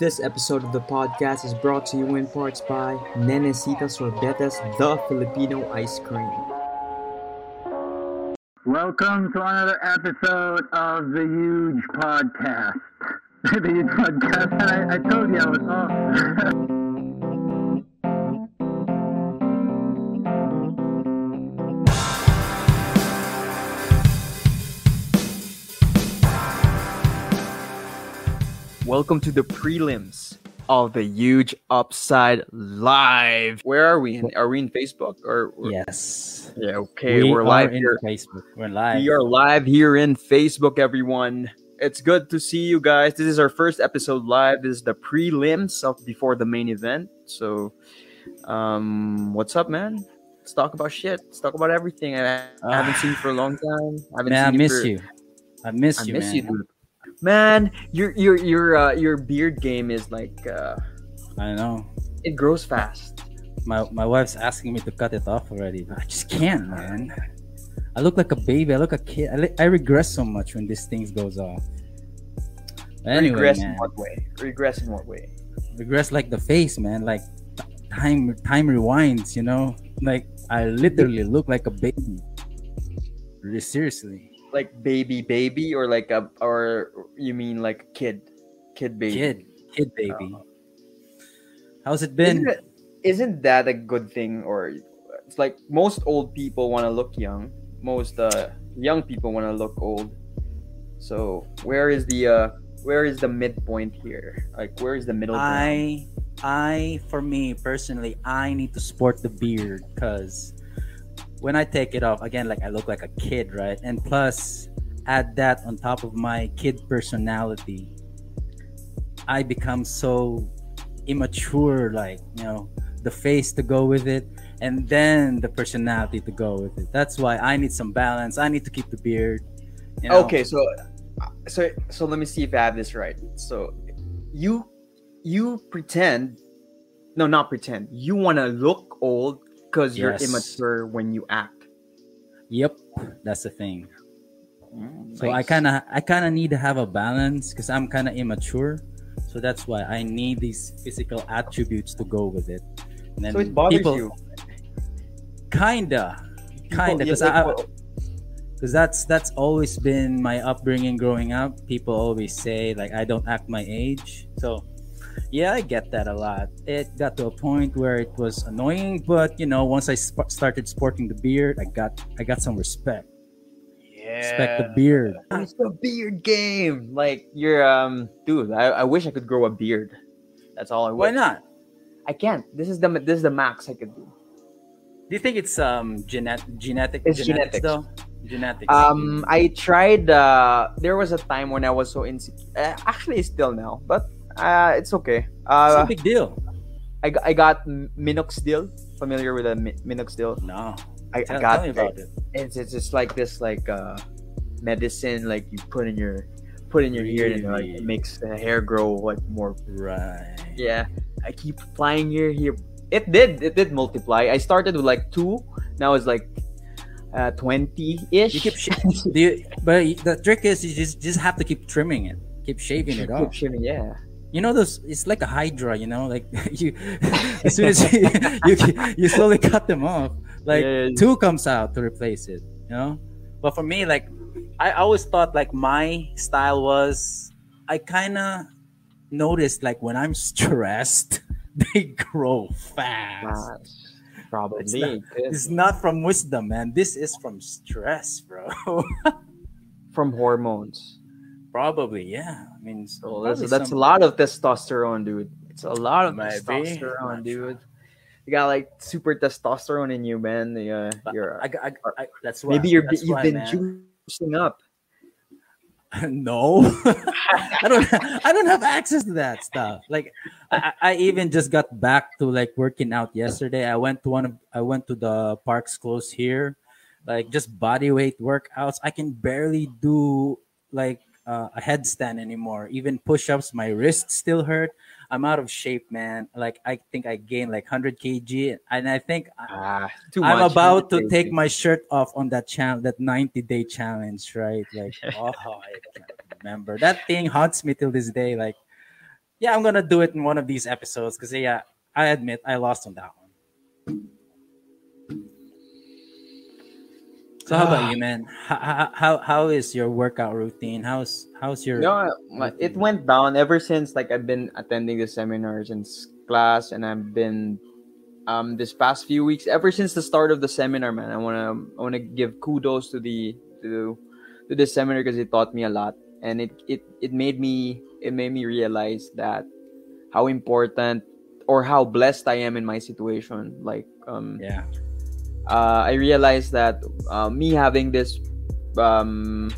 This episode of the podcast is brought to you in parts by Nenecita Sorbetes, the Filipino ice cream. Welcome to another episode of the Huge Podcast. the Huge Podcast, I, I told you I was off. Welcome to the prelims of the Huge Upside Live. Where are we? In, are we in Facebook or? or- Yes. Yeah. Okay. we are live in here. Facebook. We're live. We are live here in Facebook, everyone. It's good to see you guys. This is our first episode live. This is the prelims of before the main event. So, um, what's up, man? Let's talk about shit. Let's talk about everything. I, I haven't seen you for a long time. I haven't man, I seen miss for- you. I miss I you, miss man. you, dude. Man, your your your uh, your beard game is like uh, I know. it grows fast. My my wife's asking me to cut it off already, but I just can't, man. I look like a baby. I look a kid. I, li- I regress so much when this thing goes off. But anyway, Regress in what way? Regress in what way? regress like the face, man. Like time time rewinds, you know. Like I literally look like a baby. Seriously, Like baby, baby, or like a, or you mean like kid, kid baby? kid, kid baby. Uh, How's it Isn't, been? it, isn't that a good thing? Or it's like most old people want to look young. Most uh, young people want to look old. So where is the uh, where is the midpoint here? Like where is the middle? I I for me personally I need to sport the beard because when I take it off again like I look like a kid right and plus add that on top of my kid personality I become so immature like you know the face to go with it and then the personality to go with it that's why I need some balance I need to keep the beard you know? Okay, so uh, so so let me see if I have this right. So you you pretend no not pretend. You want to look old because you're Yes. immature when you act. yep that's the thing mm, So I kind of I kind of need to have a balance because I'm kind of immature. So that's why I need these physical attributes to go with it. And then so it bothers people, you. Kinda, kinda, because I because that's that's always been my upbringing growing up. People always say like I don't act my age. So yeah, I get that a lot. It got to a point where it was annoying, but you know, once I sp- started sporting the beard, I got I got some respect. Yeah. Respect the beard. It's the beard game. Like you're um dude, I, I wish I could grow a beard. That's all I Why not? I can't. This is the this is the max I could do. Do you think it's um genet- genetic It's genetics, genetics. though? Genetics. Um, I tried. Uh, there was a time when I was so insecure. Uh, actually, still now, but uh, it's okay. it's Uh, a big deal. I, I got M- minoxidil. Familiar with the minoxidil? No, I, I tell, got tell me about it. It's it's just like this like uh medicine like you put in your put in your ear and like it makes the hair grow like more. Right. Yeah, I keep applying here here. It did it did multiply. I started with like two. Now it's like uh twenty ish. You keep sh- do you, but the trick is you just just have to keep trimming it, keep shaving it off. Keep shaving, Yeah. You know those? It's like a hydra. You know, like you as soon as you you, you slowly cut them off, like Yeah, yeah. two comes out to replace it. You know, but for me, like I always thought like my style was I kind of noticed like when I'm stressed, they grow fast. Fast. Probably. It's not- It's not from wisdom, man. This is from stress, bro. from hormones. Probably, yeah. I mean, So that's, that's a lot of testosterone, dude. It's a lot of Maybe. testosterone, dude. You got like super testosterone in you, man. Yeah, uh, But you're I, I, I, that's why. maybe you're that's you've why, been man. juicing up. no, I don't. I don't have access to that stuff. Like, I, I even just got back to like working out yesterday. I went to one of. I went to the parks close here, like just body weight workouts. I can barely do like uh, a headstand anymore. Even push-ups, my wrists still hurt. I'm out of shape, man. Like I think I gained like 100 kg, and I think I- Ah, I'm much. about to take my shirt off on that channel, that 90 day challenge, right? Like, oh, I can't remember. That thing haunts me till this day. Like, yeah, I'm gonna do it in one of these episodes because yeah, I admit I lost on that one. So how about you, man? How, how how is your workout routine? How's how's your No, my- it went down ever since like I've been attending the seminars and class, and I've been um this past few weeks ever since the start of the seminar, man. I wanna I wanna give kudos to the to to this seminar because it taught me a lot, and it it it made me it made me realize that how important or how blessed I am in my situation. Like um yeah uh, I realized that uh, me having this um,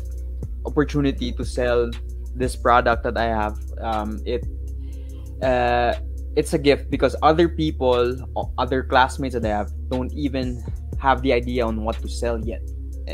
opportunity to sell this product that I have, um, it uh, it's a gift because other people, other classmates that I have, don't even have the idea on what to sell yet,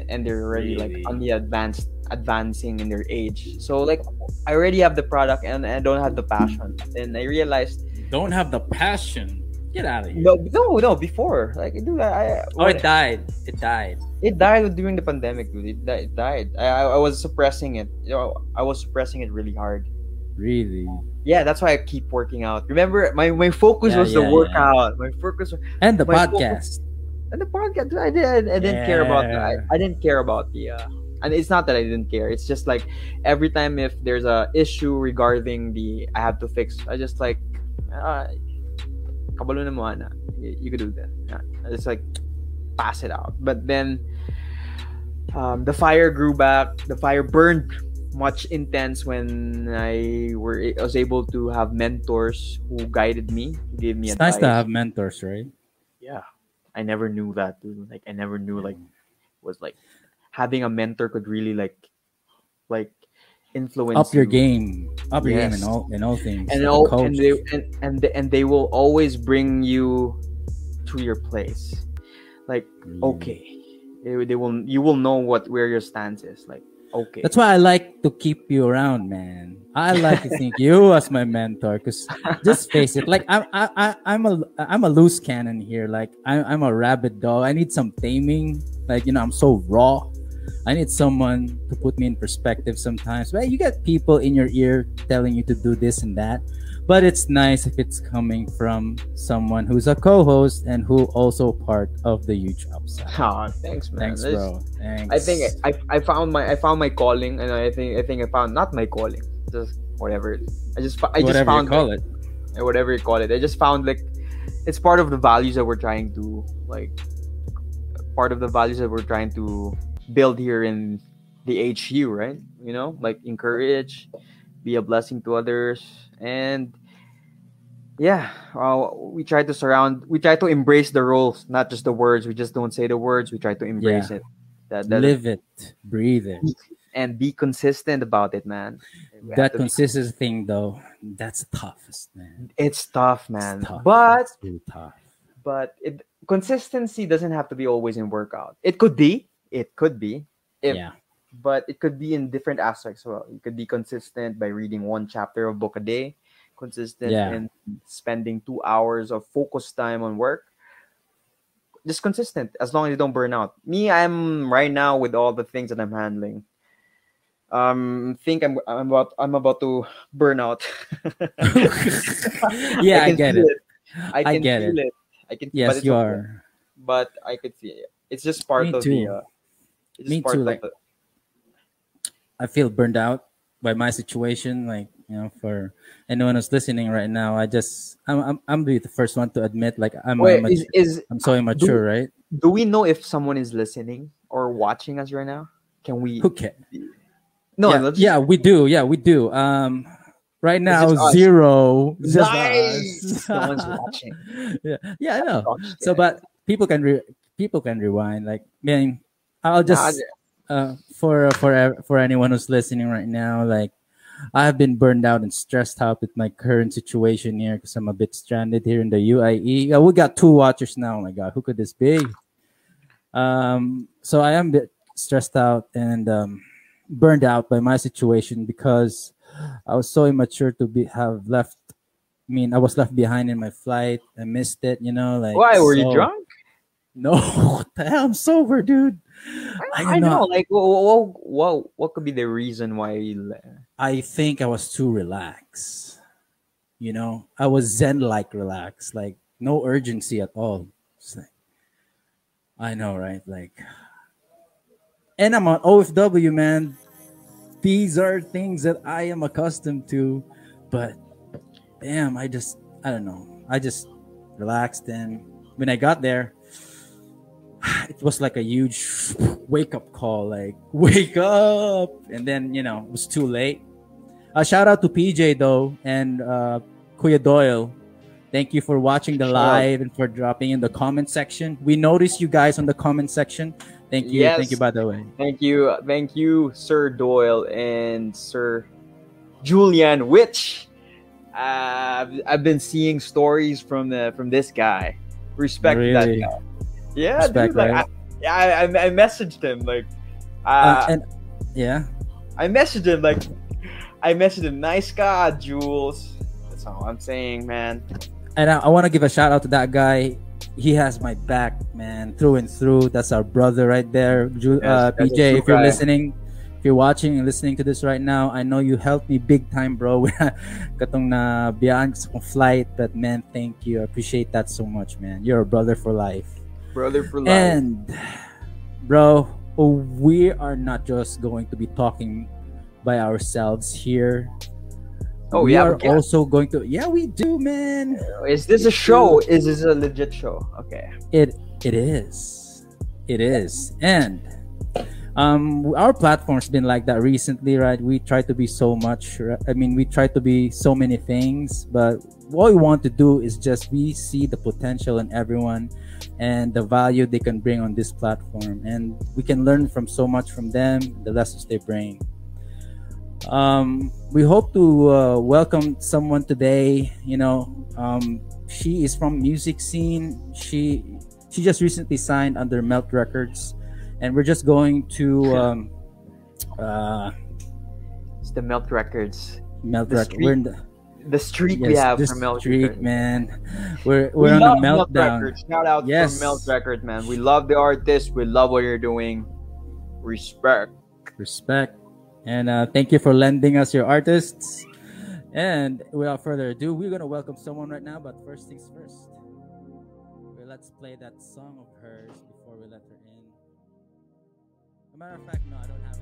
and they're already Really? like on the advanced advancing in their age. So like I already have the product and I don't have the passion. And I realized don't have the passion. Get out of here. no, no, no. Before like dude, I, I Oh, it died. It died. It died during the pandemic, dude. It, di- it died. I, I was suppressing it. You know, I was suppressing it really hard. Really. Yeah, that's why I keep working out. Remember, my, my focus Yeah, was yeah, the yeah. workout. My focus was And the podcast. and the podcast. I did. I didn't care about. I, I didn't care about the. Uh, and it's not that I didn't care. It's just like every time if there's a issue regarding the I have to fix, I just like, uh, kabalo na mo ana. You, you could do that. Yeah. I just like pass it out. But then um, the fire grew back. The fire burned much intense when I were I was able to have mentors who guided me, gave me It's nice to have mentors, right? Yeah, I never knew that. Dude. Like I never knew like was like having a mentor could really like like influence Up your you. game. Up your game in all in all things. and all, and they and and they, and they will always bring you to your place. Like Mm. okay, they, they will you will know what where your stance is. Like okay, That's why I like to keep you around, man. I like to think you as my mentor, because just face it. Like I'm, I, I, I'm a, I'm a loose cannon here. Like I'm, I'm a rabid dog. I need some taming. Like you know, I'm so raw. I need someone to put me in perspective sometimes. But you get people in your ear telling you to do this and that. But it's nice if it's coming from someone who's a co-host and who also part of the huge upside. Ah, thanks, man. Thanks, bro. Thanks. I think I, I found my I found my calling, and I think I think I found not my calling, just whatever. I just I just whatever found you call it. uh, whatever you call it. I just found like it's part of the values that we're trying to like part of the values that we're trying to build here in the HU, right? You know, like encourage, be a blessing to others, and yeah, uh, we try to surround, we try to embrace the roles, not just the words. We just don't say the words. We try to embrace Yeah. it. That, that Live it, breathe it. and be consistent about it, man. We that be- consistency thing though that's the toughest man it's tough, It's man. tough. But tough but it, consistency doesn't have to be always in workout. It could be, it could be, if, yeah but it could be in different aspects. Well, you could be consistent by reading one chapter of book a day, consistent Yeah. in spending two hours of focused time on work. Just consistent as long as you don't burn out. Me, I'm right now with all the things that I'm handling. Um, think I'm I'm about I'm about to burn out. yeah i can get feel it I I can get feel it. I can. but yes you okay. are But I could see it. It's just part Me of too. the. Uh, it's Me too, like- i feel burned out by my situation like you know for anyone who's listening right now i just i'm i'm, I'm the first one to admit like i'm Wait, immature. is, is i'm so immature right do we know if someone is listening or watching us right now? Can we? who cares No, yeah, yeah we do yeah we do um right now zero Nice. us. No one's watching. yeah yeah i know so but people can re- people can rewind like man i'll just uh, for for for anyone who's listening right now, like I have been burned out and stressed out with my current situation here because I'm a bit stranded here in the UAE. We got two watchers now. Oh my god, who could this be? Um, so I am a bit stressed out and um, burned out by my situation because I was so immature to be have left. I mean, I was left behind in my flight. I missed it. You know, like Why were you drunk? No, what the hell? I'm sober, dude. I, I know. not- Like, what, what, what could be the reason why? I think I was too relaxed. You know, I was zen like relaxed, like no urgency at all. Like, I know, right? Like, and I'm on OFW, man. These are things that I am accustomed to, but damn, I just, I don't know. I just relaxed, and when I got there, it was like a huge wake up call like wake up! And then you know it was too late. Uh, shout out to pj though and uh kuya doyle. Thank you for watching the live and for dropping in the comment section. We noticed you guys on the comment section. Thank you. Yes. thank you by the way. Thank you, thank you, Sir Doyle and Sir Julian. Which uh, I've been seeing stories from the from this guy. Respect that guy. Yeah, Respect, dude. Like, right? I, yeah, I, I, messaged him like, uh, uh, and yeah I messaged him like, I messaged him, nice guy, Jules. That's all I'm saying, man. and I, I want to give a shout out to that guy. He has my back, man, through and through. That's our brother right there, Ju- Yes, uh, PJ. If you're guy. listening, if you're watching and listening to this right now, I know you helped me big time, bro. Katong na kong flight, but man, thank you. I appreciate that so much, man. You're a brother for life. Brother for life. And, bro, we are not just going to be talking by ourselves here. Oh, we yeah, are also going to. Yeah, we do, man. Is this a show? Is this a legit show? Okay. It it is. It is. And um our platform's been like that recently, right? We try to be so much I mean, we try to be so many things, but what we want to do is just we see the potential in everyone and the value they can bring on this platform and we can learn from so much from them, the lessons they bring. Um we hope to uh, welcome someone today, you know, um she is from music scene. She she just recently signed under Melt Records, and we're just going to um, uh, It's the Melt Records. Melt The Records. street We're in the, The street we have from Melt street, Records. man. We're We we're on love a Melt meltdown. Records. Shout out Yes. from Melt Records, man. We love the artist. We love what you're doing. Respect. Respect, and uh, thank you for lending us your artists. And without further ado, we're gonna welcome someone right now. But first things first, let's play that song of hers before we let her in. Matter of fact, no, I don't have.